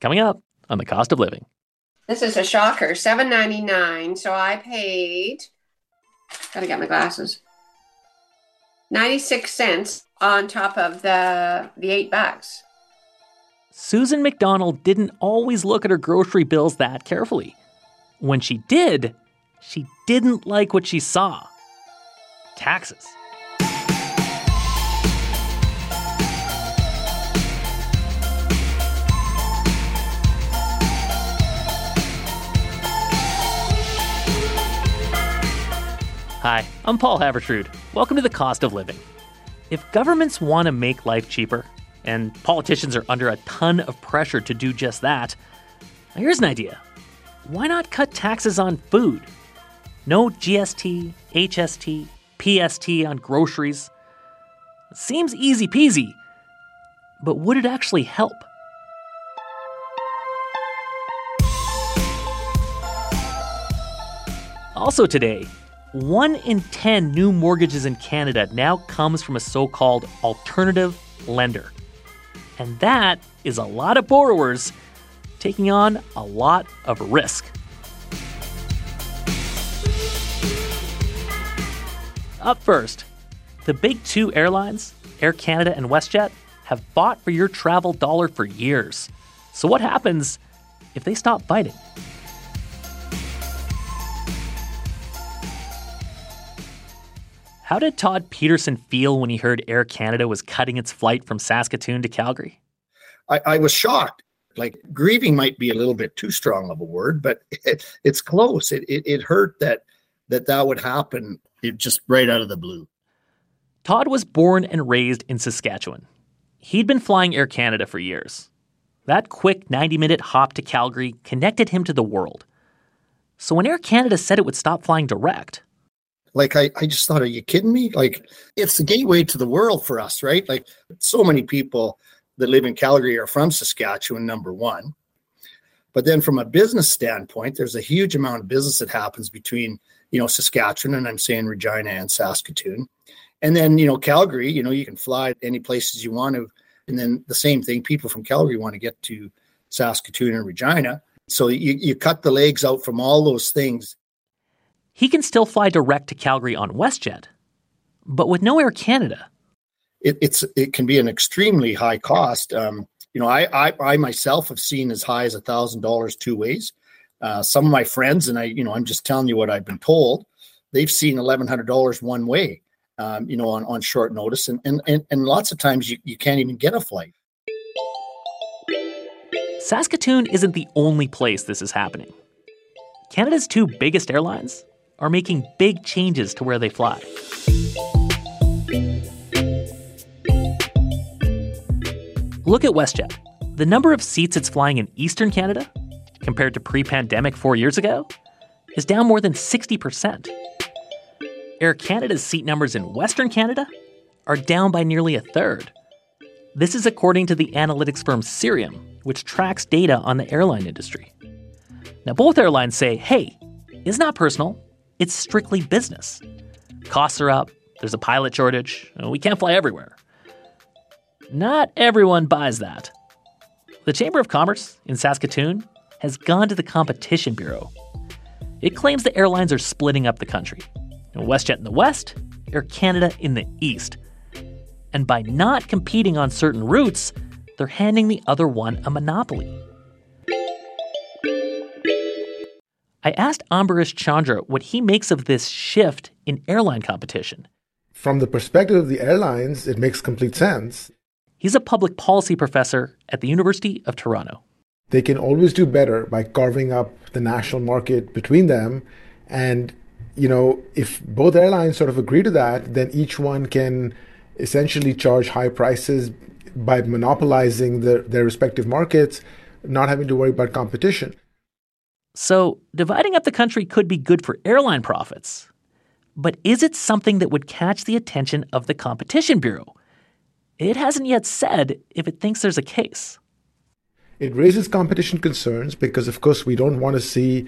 Coming up on the cost of living. This is a shocker, seven ninety nine. So I paid. Gotta get my glasses. Ninety six cents on top of the the eight bucks. Susan McDonald didn't always look at her grocery bills that carefully. When she did, she didn't like what she saw taxes. Hi, I'm Paul Haavardsrud. Welcome to the cost of living. If governments want to make life cheaper, and politicians are under a ton of pressure to do just that, here's an idea. Why not cut taxes on food? No GST, HST, PST on groceries. Seems easy peasy, but would it actually help? Also, today, one in 10 new mortgages in Canada now comes from a so called alternative lender. And that is a lot of borrowers taking on a lot of risk. Up first, the big two airlines, Air Canada and WestJet, have fought for your travel dollar for years. So, what happens if they stop fighting? How did Todd Peterson feel when he heard Air Canada was cutting its flight from Saskatoon to Calgary? I, I was shocked. Like grieving might be a little bit too strong of a word, but it, it's close. It, it, it hurt that that that would happen it just right out of the blue. Todd was born and raised in Saskatchewan. He'd been flying Air Canada for years. That quick 90 minute hop to Calgary connected him to the world. So when Air Canada said it would stop flying direct, like I, I just thought, are you kidding me? Like it's the gateway to the world for us, right? Like so many people that live in Calgary are from Saskatchewan, number one. But then from a business standpoint, there's a huge amount of business that happens between, you know, Saskatchewan and I'm saying Regina and Saskatoon. And then, you know, Calgary, you know, you can fly any places you want to. And then the same thing, people from Calgary want to get to Saskatoon and Regina. So you, you cut the legs out from all those things he can still fly direct to Calgary on WestJet, but with no Air Canada. It, it's it can be an extremely high cost. Um, you know, I, I, I myself have seen as high as a thousand dollars two ways. Uh, some of my friends and I, you know, I'm just telling you what I've been told. They've seen eleven hundred dollars one way. Um, you know, on, on short notice, and, and and and lots of times you, you can't even get a flight. Saskatoon isn't the only place this is happening. Canada's two biggest airlines are making big changes to where they fly. Look at WestJet. The number of seats it's flying in Eastern Canada, compared to pre pandemic four years ago, is down more than 60%. Air Canada's seat numbers in Western Canada are down by nearly a third. This is according to the analytics firm Cirium, which tracks data on the airline industry. Now, both airlines say, hey, it's not personal, it's strictly business. Costs are up, there's a pilot shortage, we can't fly everywhere. Not everyone buys that. The Chamber of Commerce in Saskatoon has gone to the Competition Bureau. It claims the airlines are splitting up the country. WestJet in the west, Air Canada in the east. And by not competing on certain routes, they're handing the other one a monopoly. I asked Ambarish Chandra what he makes of this shift in airline competition. From the perspective of the airlines, it makes complete sense. He's a public policy professor at the University of Toronto. They can always do better by carving up the national market between them. And, you know, if both airlines sort of agree to that, then each one can essentially charge high prices by monopolizing the, their respective markets, not having to worry about competition. So, dividing up the country could be good for airline profits. But is it something that would catch the attention of the Competition Bureau? It hasn't yet said if it thinks there's a case. It raises competition concerns because, of course, we don't want to see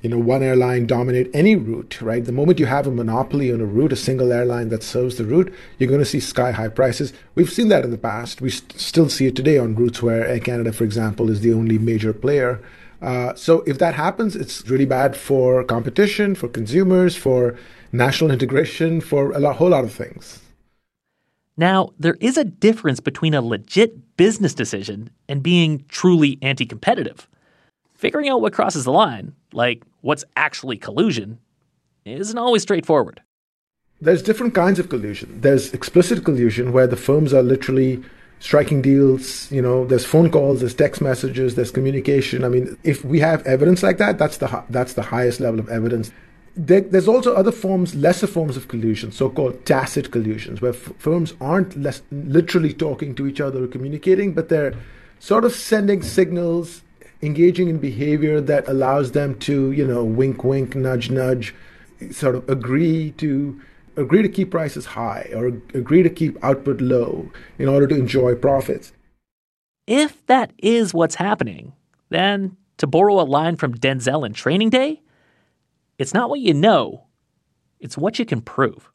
you know, one airline dominate any route, right? The moment you have a monopoly on a route, a single airline that serves the route, you're going to see sky high prices. We've seen that in the past. We st- still see it today on routes where Air Canada, for example, is the only major player. Uh, so if that happens, it's really bad for competition, for consumers, for national integration, for a lot, whole lot of things. Now, there is a difference between a legit business decision and being truly anti competitive. Figuring out what crosses the line, like what's actually collusion, isn't always straightforward. There's different kinds of collusion. There's explicit collusion where the firms are literally striking deals, you know, there's phone calls, there's text messages, there's communication. I mean, if we have evidence like that, that's the that's the highest level of evidence. There, there's also other forms, lesser forms of collusion, so-called tacit collusions, where f- firms aren't less, literally talking to each other or communicating, but they're sort of sending signals engaging in behavior that allows them to, you know, wink, wink, nudge, nudge, sort of agree to agree to keep prices high or agree to keep output low in order to enjoy profits. If that is what's happening, then to borrow a line from Denzel in Training Day, it's not what you know, it's what you can prove.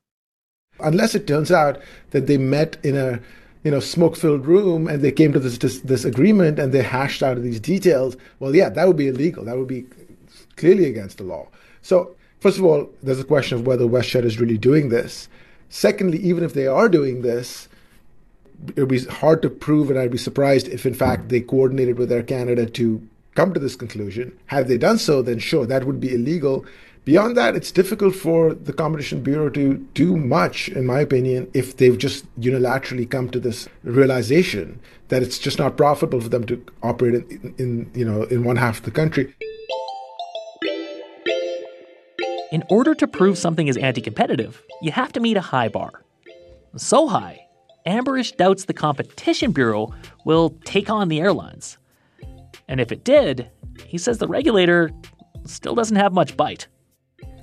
Unless it turns out that they met in a you know, smoke-filled room, and they came to this, this, this agreement, and they hashed out these details. Well, yeah, that would be illegal. That would be clearly against the law. So, first of all, there's a question of whether WestJet is really doing this. Secondly, even if they are doing this, it would be hard to prove, and I'd be surprised if, in fact, they coordinated with Air Canada to come to this conclusion. Had they done so, then sure, that would be illegal. Beyond that, it's difficult for the Competition Bureau to do much, in my opinion, if they've just unilaterally come to this realization that it's just not profitable for them to operate in, in you know, in one half of the country. In order to prove something is anti competitive, you have to meet a high bar. So high, Ambarish doubts the Competition Bureau will take on the airlines. And if it did, he says the regulator still doesn't have much bite.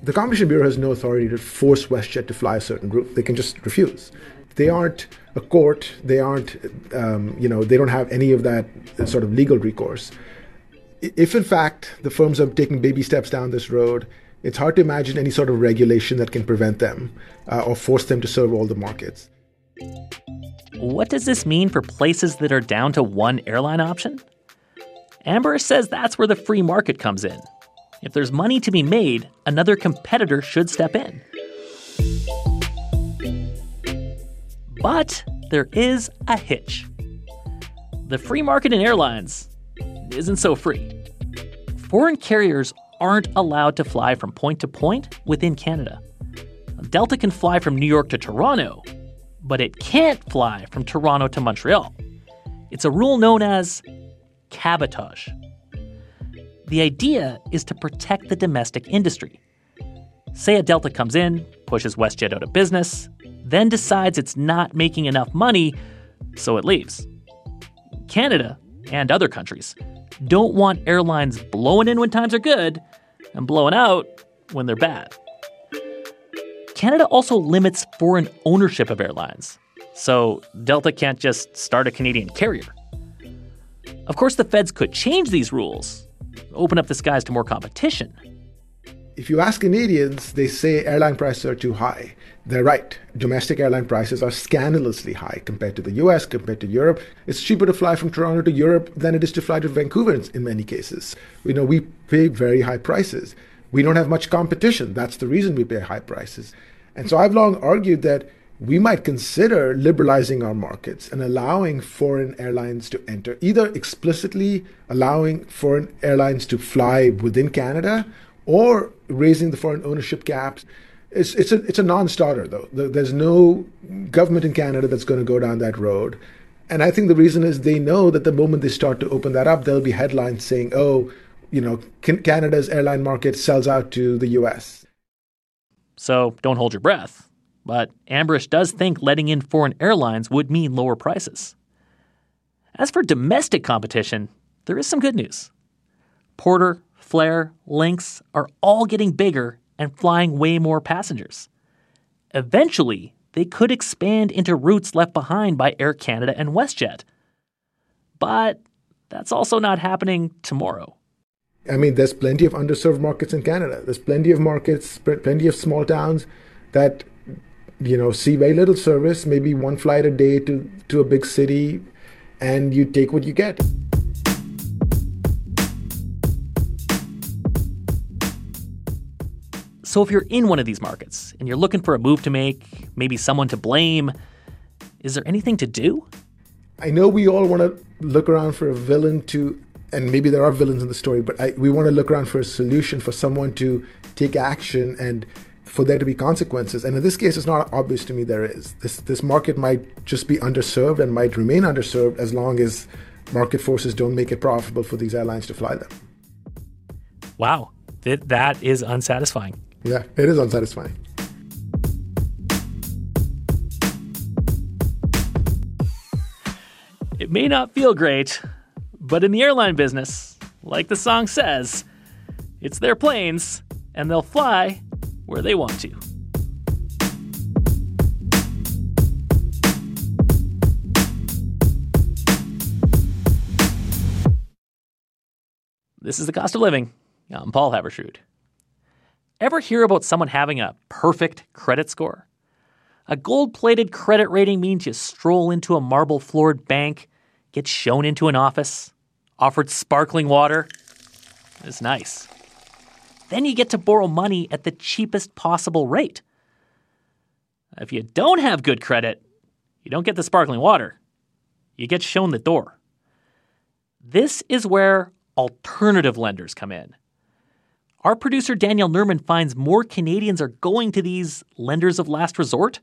The Competition Bureau has no authority to force WestJet to fly a certain route. They can just refuse. They aren't a court. They aren't, um, you know, they don't have any of that sort of legal recourse. If in fact the firms are taking baby steps down this road, it's hard to imagine any sort of regulation that can prevent them uh, or force them to serve all the markets. What does this mean for places that are down to one airline option? Amber says that's where the free market comes in. If there's money to be made, another competitor should step in. But there is a hitch. The free market in airlines isn't so free. Foreign carriers aren't allowed to fly from point to point within Canada. Delta can fly from New York to Toronto, but it can't fly from Toronto to Montreal. It's a rule known as cabotage. The idea is to protect the domestic industry. Say a Delta comes in, pushes WestJet out of business, then decides it's not making enough money, so it leaves. Canada and other countries don't want airlines blowing in when times are good and blowing out when they're bad. Canada also limits foreign ownership of airlines, so Delta can't just start a Canadian carrier. Of course, the feds could change these rules, open up the skies to more competition. If you ask Canadians, they say airline prices are too high. They're right. Domestic airline prices are scandalously high compared to the US, compared to Europe. It's cheaper to fly from Toronto to Europe than it is to fly to Vancouver in many cases. You know, we pay very high prices. We don't have much competition. That's the reason we pay high prices. And so I've long argued that we might consider liberalizing our markets and allowing foreign airlines to enter, either explicitly allowing foreign airlines to fly within Canada or raising the foreign ownership caps. It's, it's, a, it's a non starter, though. There's no government in Canada that's going to go down that road. And I think the reason is they know that the moment they start to open that up, there'll be headlines saying, oh, you know, Canada's airline market sells out to the US. So don't hold your breath. But Ambarish does think letting in foreign airlines would mean lower prices. As for domestic competition, there is some good news. Porter, Flair, Lynx are all getting bigger and flying way more passengers. Eventually, they could expand into routes left behind by Air Canada and WestJet. But that's also not happening tomorrow. I mean, there's plenty of underserved markets in Canada. There's plenty of markets, plenty of small towns that you know see very little service, maybe one flight a day to to a big city, and you take what you get. So if you're in one of these markets and you're looking for a move to make, maybe someone to blame, is there anything to do? I know we all want to look around for a villain to, and maybe there are villains in the story, but I, we want to look around for a solution for someone to take action and for there to be consequences. And in this case, it's not obvious to me there is. This this market might just be underserved and might remain underserved as long as market forces don't make it profitable for these airlines to fly them. Wow, that, that is unsatisfying. Yeah, it is unsatisfying. It may not feel great, but in the airline business, like the song says, it's their planes and they'll fly where they want to. This is the cost of living. I'm Paul Haavardsrud. Ever hear about someone having a perfect credit score? A gold plated credit rating means you stroll into a marble floored bank, get shown into an office, offered sparkling water. It's nice. Then you get to borrow money at the cheapest possible rate. If you don't have good credit, you don't get the sparkling water. You get shown the door. This is where alternative lenders come in. Our producer Danielle Nerman finds more Canadians are going to these lenders of last resort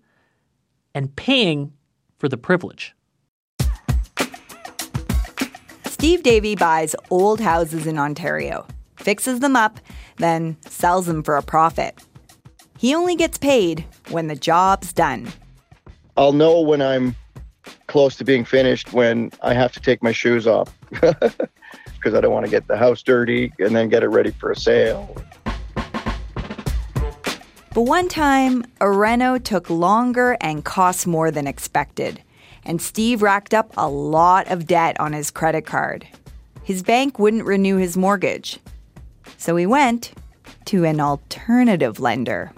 and paying for the privilege. Steve Davey buys old houses in Ontario, fixes them up, then sells them for a profit. He only gets paid when the job's done. I'll know when I'm close to being finished when I have to take my shoes off. because I don't want to get the house dirty and then get it ready for a sale. But one time, a reno took longer and cost more than expected, and Steve racked up a lot of debt on his credit card. His bank wouldn't renew his mortgage, so he went to an alternative lender.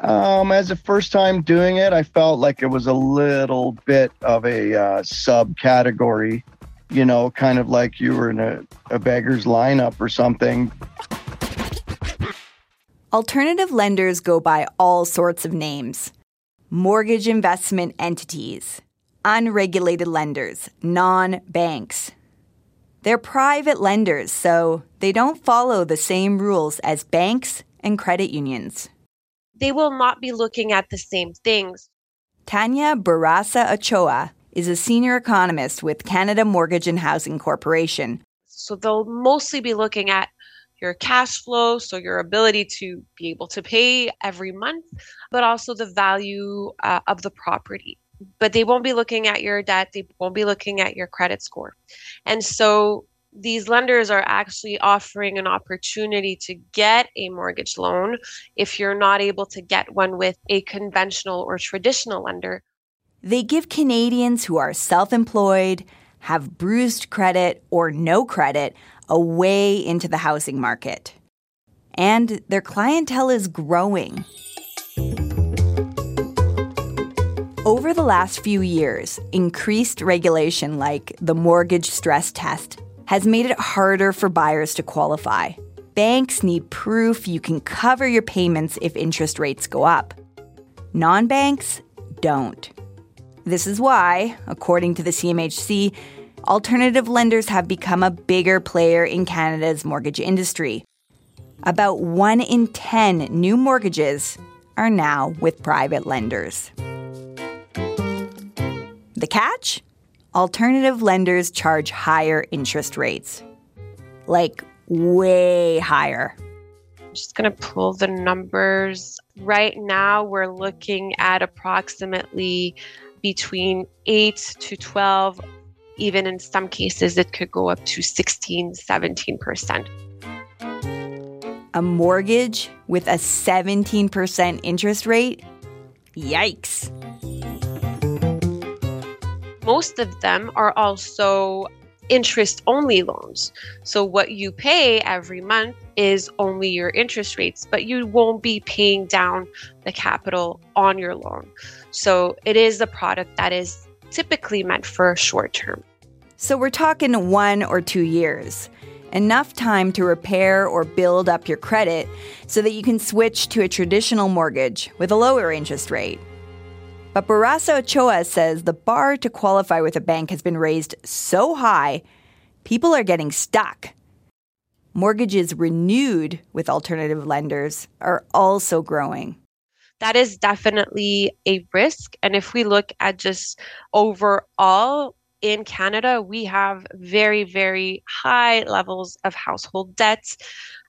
Um, as a first time doing it, I felt like it was a little bit of a uh, subcategory you know, kind of like you were in a, a beggar's lineup or something. Alternative lenders go by all sorts of names mortgage investment entities, unregulated lenders, non banks. They're private lenders, so they don't follow the same rules as banks and credit unions. They will not be looking at the same things. Tania Bourassa Ochoa is a senior economist with Canada Mortgage and Housing Corporation. So they'll mostly be looking at your cash flow, so your ability to be able to pay every month, but also the value uh, of the property. But they won't be looking at your debt, they won't be looking at your credit score. And so these lenders are actually offering an opportunity to get a mortgage loan if you're not able to get one with a conventional or traditional lender. They give Canadians who are self employed, have bruised credit, or no credit a way into the housing market. And their clientele is growing. Over the last few years, increased regulation like the mortgage stress test has made it harder for buyers to qualify. Banks need proof you can cover your payments if interest rates go up. Non banks don't. This is why, according to the CMHC, alternative lenders have become a bigger player in Canada's mortgage industry. About 1 in 10 new mortgages are now with private lenders. The catch? Alternative lenders charge higher interest rates. Like, way higher. I'm just going to pull the numbers. Right now, we're looking at approximately between 8 to 12 even in some cases, it could go up to 16, 17%. A mortgage with a 17% interest rate? Yikes. Most of them are also interest only loans. So, what you pay every month is only your interest rates, but you won't be paying down the capital on your loan. So, it is a product that is typically meant for a short term. So, we're talking one or two years. Enough time to repair or build up your credit so that you can switch to a traditional mortgage with a lower interest rate. But Bourassa Ochoa says the bar to qualify with a bank has been raised so high, people are getting stuck. Mortgages renewed with alternative lenders are also growing. That is definitely a risk. And if we look at just overall in Canada, we have very, very high levels of household debts,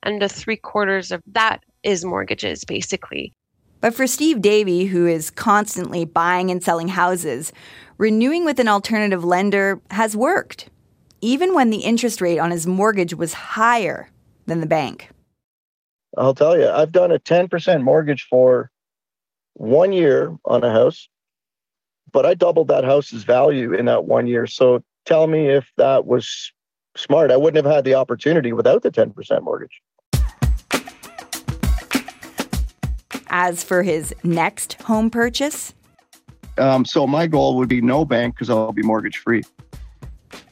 and the three quarters of that is mortgages, basically. But for Steve Davey, who is constantly buying and selling houses, renewing with an alternative lender has worked, even when the interest rate on his mortgage was higher than the bank. I'll tell you, I've done a 10% mortgage for one year on a house, but I doubled that house's value in that one year. So tell me if that was smart. I wouldn't have had the opportunity without the 10% mortgage. As for his next home purchase, Um, so my goal would be no bank because I'll be mortgage free.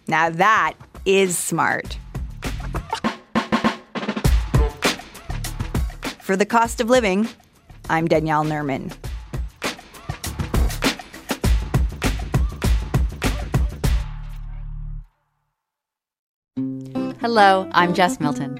now that is smart. For the cost of living, I'm Danielle Nerman. Hello, I'm Jess Milton.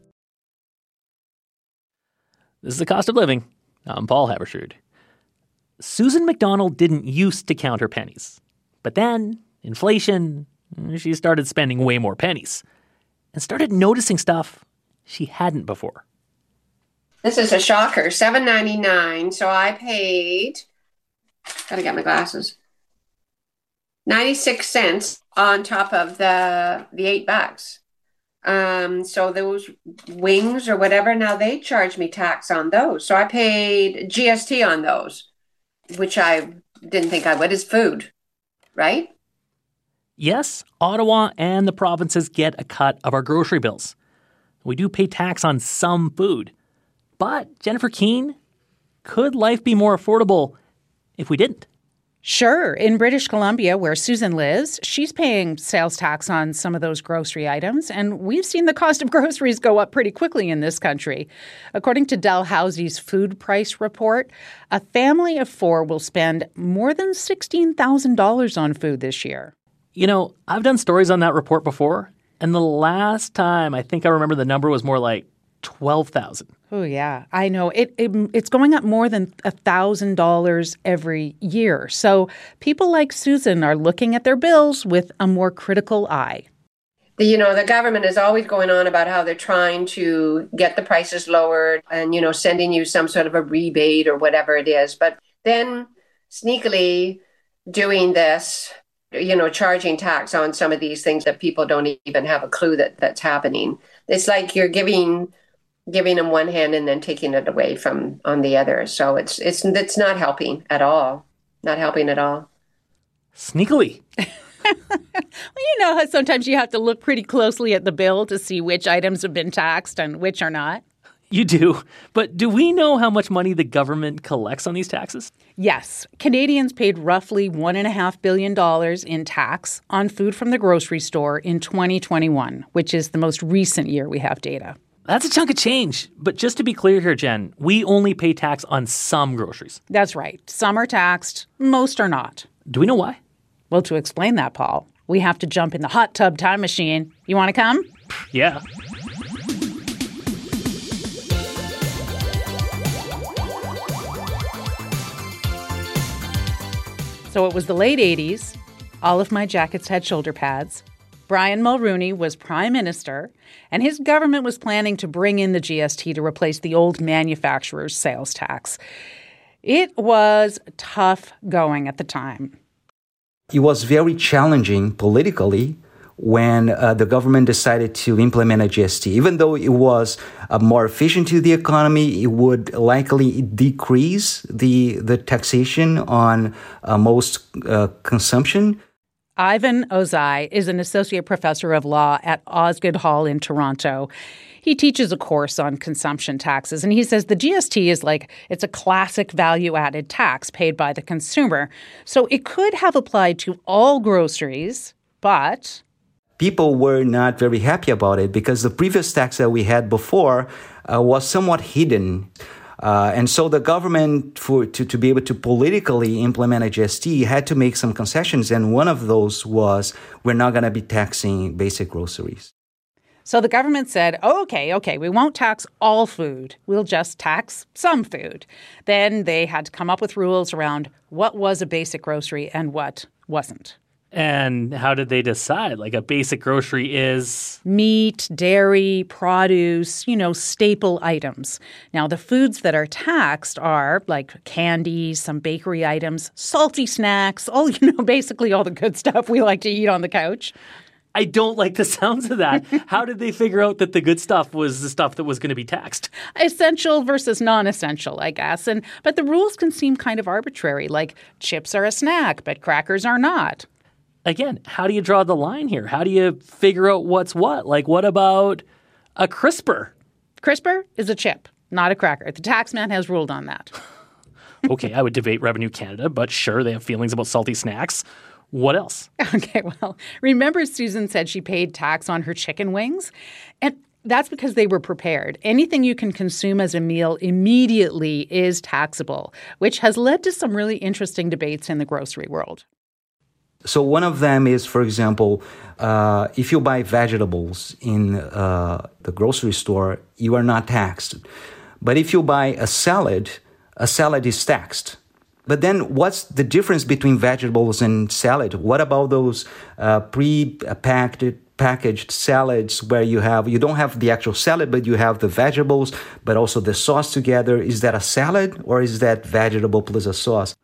This is the cost of living. I'm Paul Haavardsrud. Susan McDonald didn't used to count her pennies, but then inflation, she started spending way more pennies and started noticing stuff she hadn't before. This is a shocker. Seven ninety nine. So I paid. Gotta get my glasses. Ninety six cents on top of the the eight bucks. Um, so those wings or whatever, now they charge me tax on those. So I paid GST on those, which I didn't think I would. Is food, right? Yes, Ottawa and the provinces get a cut of our grocery bills. We do pay tax on some food. But, Jennifer Keene, could life be more affordable if we didn't? Sure. In British Columbia, where Susan lives, she's paying sales tax on some of those grocery items, and we've seen the cost of groceries go up pretty quickly in this country. According to Dalhousie's food price report, a family of four will spend more than $16,000 on food this year. You know, I've done stories on that report before, and the last time I think I remember the number was more like 12,000. Oh yeah, I know it, it. It's going up more than a thousand dollars every year. So people like Susan are looking at their bills with a more critical eye. You know, the government is always going on about how they're trying to get the prices lowered and, you know, sending you some sort of a rebate or whatever it is. But then sneakily doing this, you know, charging tax on some of these things that people don't even have a clue that that's happening. It's like you're giving giving them one hand and then taking it away from on the other. So it's it's it's not helping at all. Not helping at all. Sneakily. well, you know how sometimes you have to look pretty closely at the bill to see which items have been taxed and which are not. You do. But do we know how much money the government collects on these taxes? Yes. Canadians paid roughly $1.5 billion in tax on food from the grocery store in 2021, which is the most recent year we have data. That's a chunk of change. But just to be clear here, Jen, we only pay tax on some groceries. That's right. Some are taxed, most are not. Do we know why? Well, to explain that, Paul, we have to jump in the hot tub time machine. You want to come? Yeah. So it was the late 80s. All of my jackets had shoulder pads. Brian Mulroney was prime minister, and his government was planning to bring in the GST to replace the old manufacturer's sales tax. It was tough going at the time. It was very challenging politically when uh, the government decided to implement a GST. Even though it was uh, more efficient to the economy, it would likely decrease the, the taxation on uh, most uh, consumption. Ivan Ozai is an associate professor of law at Osgoode Hall in Toronto. He teaches a course on consumption taxes, and he says the GST is like it's a classic value added tax paid by the consumer. So it could have applied to all groceries, but people were not very happy about it because the previous tax that we had before uh, was somewhat hidden. Uh, and so the government, for to, to be able to politically implement a GST, had to make some concessions. And one of those was we're not going to be taxing basic groceries. So the government said, okay, okay, we won't tax all food. We'll just tax some food. Then they had to come up with rules around what was a basic grocery and what wasn't. And how did they decide? Like a basic grocery is meat, dairy, produce, you know, staple items. Now, the foods that are taxed are like candy, some bakery items, salty snacks, all, you know, basically all the good stuff we like to eat on the couch. I don't like the sounds of that. How did they figure out that the good stuff was the stuff that was going to be taxed? Essential versus non-essential, I guess. And but the rules can seem kind of arbitrary. Like chips are a snack, but crackers are not again, how do you draw the line here? How do you figure out what's what? Like, what about a Crisper? Crisper is a chip, not a cracker. The taxman has ruled on that. okay, I would debate Revenue Canada, but sure, they have feelings about salty snacks. What else? Okay, well, remember Susan said she paid tax on her chicken wings? And that's because they were prepared. Anything you can consume as a meal immediately is taxable, which has led to some really interesting debates in the grocery world. So one of them is, for example, uh, if you buy vegetables in uh, the grocery store, you are not taxed. But if you buy a salad, a salad is taxed. But then, what's the difference between vegetables and salad? What about those uh, pre-packed packaged salads where you have you don't have the actual salad, but you have the vegetables, but also the sauce together? Is that a salad or is that vegetable plus a sauce?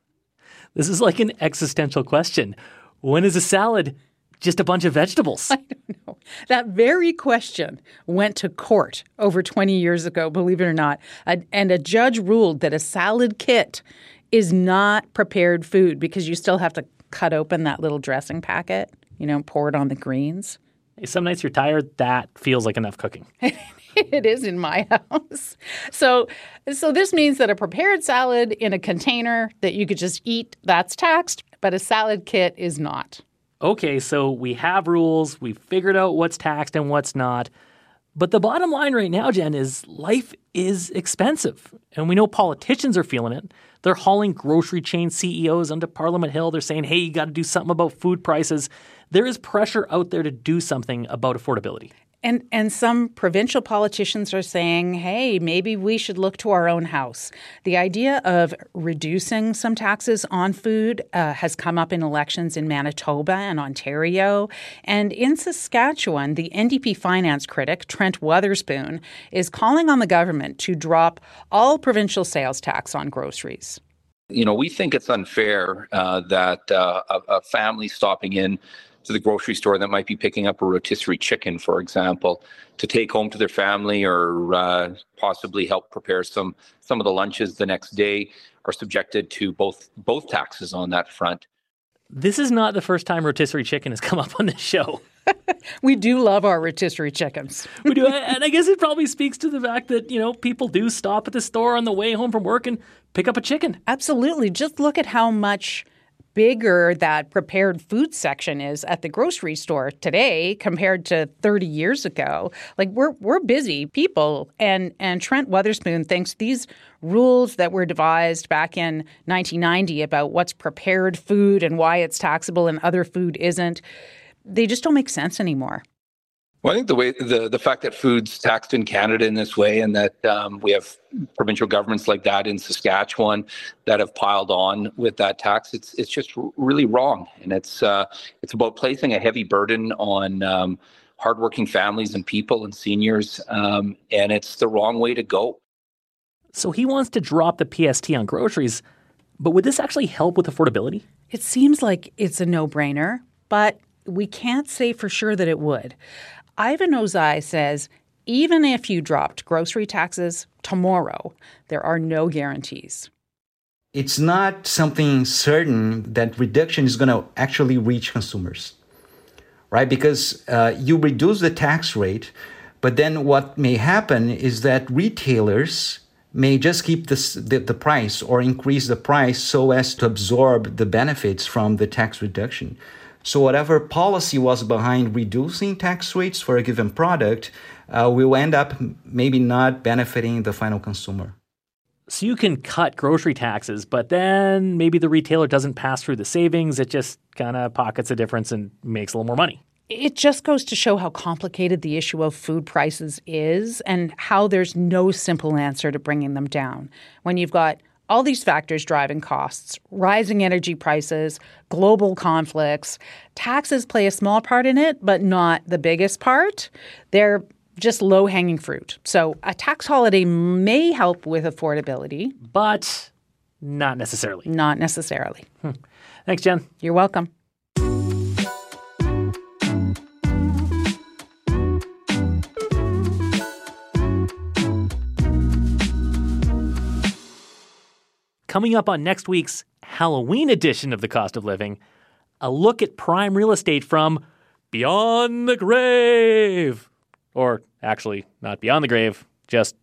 This is like an existential question. When is a salad just a bunch of vegetables? I don't know. That very question went to court over 20 years ago, believe it or not. And a judge ruled that a salad kit is not prepared food because you still have to cut open that little dressing packet, you know, pour it on the greens. Some nights you're tired, that feels like enough cooking. it is in my house. So so this means that a prepared salad in a container that you could just eat, that's taxed, but a salad kit is not. Okay, so we have rules, we've figured out what's taxed and what's not. But the bottom line right now, Jen, is life is expensive. And we know politicians are feeling it. They're hauling grocery chain CEOs onto Parliament Hill. They're saying, hey, you got to do something about food prices. There is pressure out there to do something about affordability. And and some provincial politicians are saying, "Hey, maybe we should look to our own house." The idea of reducing some taxes on food uh, has come up in elections in Manitoba and Ontario, and in Saskatchewan, the NDP finance critic Trent Wotherspoon is calling on the government to drop all provincial sales tax on groceries. You know, we think it's unfair uh, that uh, a, a family stopping in to the grocery store that might be picking up a rotisserie chicken, for example, to take home to their family or uh, possibly help prepare some some of the lunches the next day, are subjected to both both taxes on that front. This is not the first time rotisserie chicken has come up on this show. we do love our rotisserie chickens. we do, and I guess it probably speaks to the fact that you know people do stop at the store on the way home from work and pick up a chicken. Absolutely. Just look at how much bigger that prepared food section is at the grocery store today compared to 30 years ago. Like we're we're busy people and and Trent Wotherspoon thinks these rules that were devised back in 1990 about what's prepared food and why it's taxable and other food isn't they just don't make sense anymore. Well, I think the way the the fact that food's taxed in Canada in this way, and that um, we have provincial governments like that in Saskatchewan that have piled on with that tax, it's it's just really wrong, and it's uh, it's about placing a heavy burden on. Um, hardworking families and people and seniors, um, and it's the wrong way to go. So he wants to drop the PST on groceries, but would this actually help with affordability? It seems like it's a no brainer, but we can't say for sure that it would. Ivan Ozai says even if you dropped grocery taxes tomorrow, there are no guarantees. It's not something certain that reduction is going to actually reach consumers, right? Because uh, you reduce the tax rate, but then what may happen is that retailers may just keep the, the price or increase the price so as to absorb the benefits from the tax reduction. So, whatever policy was behind reducing tax rates for a given product uh, will end up maybe not benefiting the final consumer. So, you can cut grocery taxes, but then maybe the retailer doesn't pass through the savings. It just kind of pockets the difference and makes a little more money. It just goes to show how complicated the issue of food prices is and how there's no simple answer to bringing them down. When you've got all these factors driving costs, rising energy prices, global conflicts, taxes play a small part in it, but not the biggest part. They're just low hanging fruit. So a tax holiday may help with affordability, but not necessarily. Not necessarily. Hmm. Thanks, Jen. You're welcome. Coming up on next week's Halloween edition of The Cost of Living, a look at prime real estate from Beyond the Grave. Or actually, not Beyond the Grave, just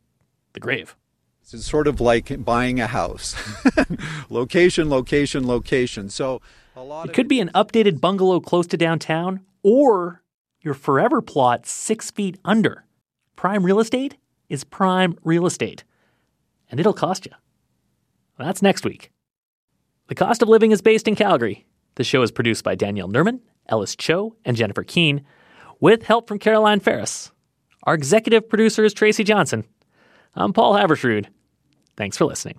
the grave. It's sort of like buying a house location, location, location. So a lot It could be an updated bungalow close to downtown or your forever plot six feet under. Prime real estate is prime real estate, and it'll cost you. That's next week. The Cost of Living is based in Calgary. The show is produced by Danielle Nerman, Ellis Cho, and Jennifer Keene, with help from Caroline Ferris. Our executive producer is Tracy Johnson. I'm Paul Haavardsrud. Thanks for listening.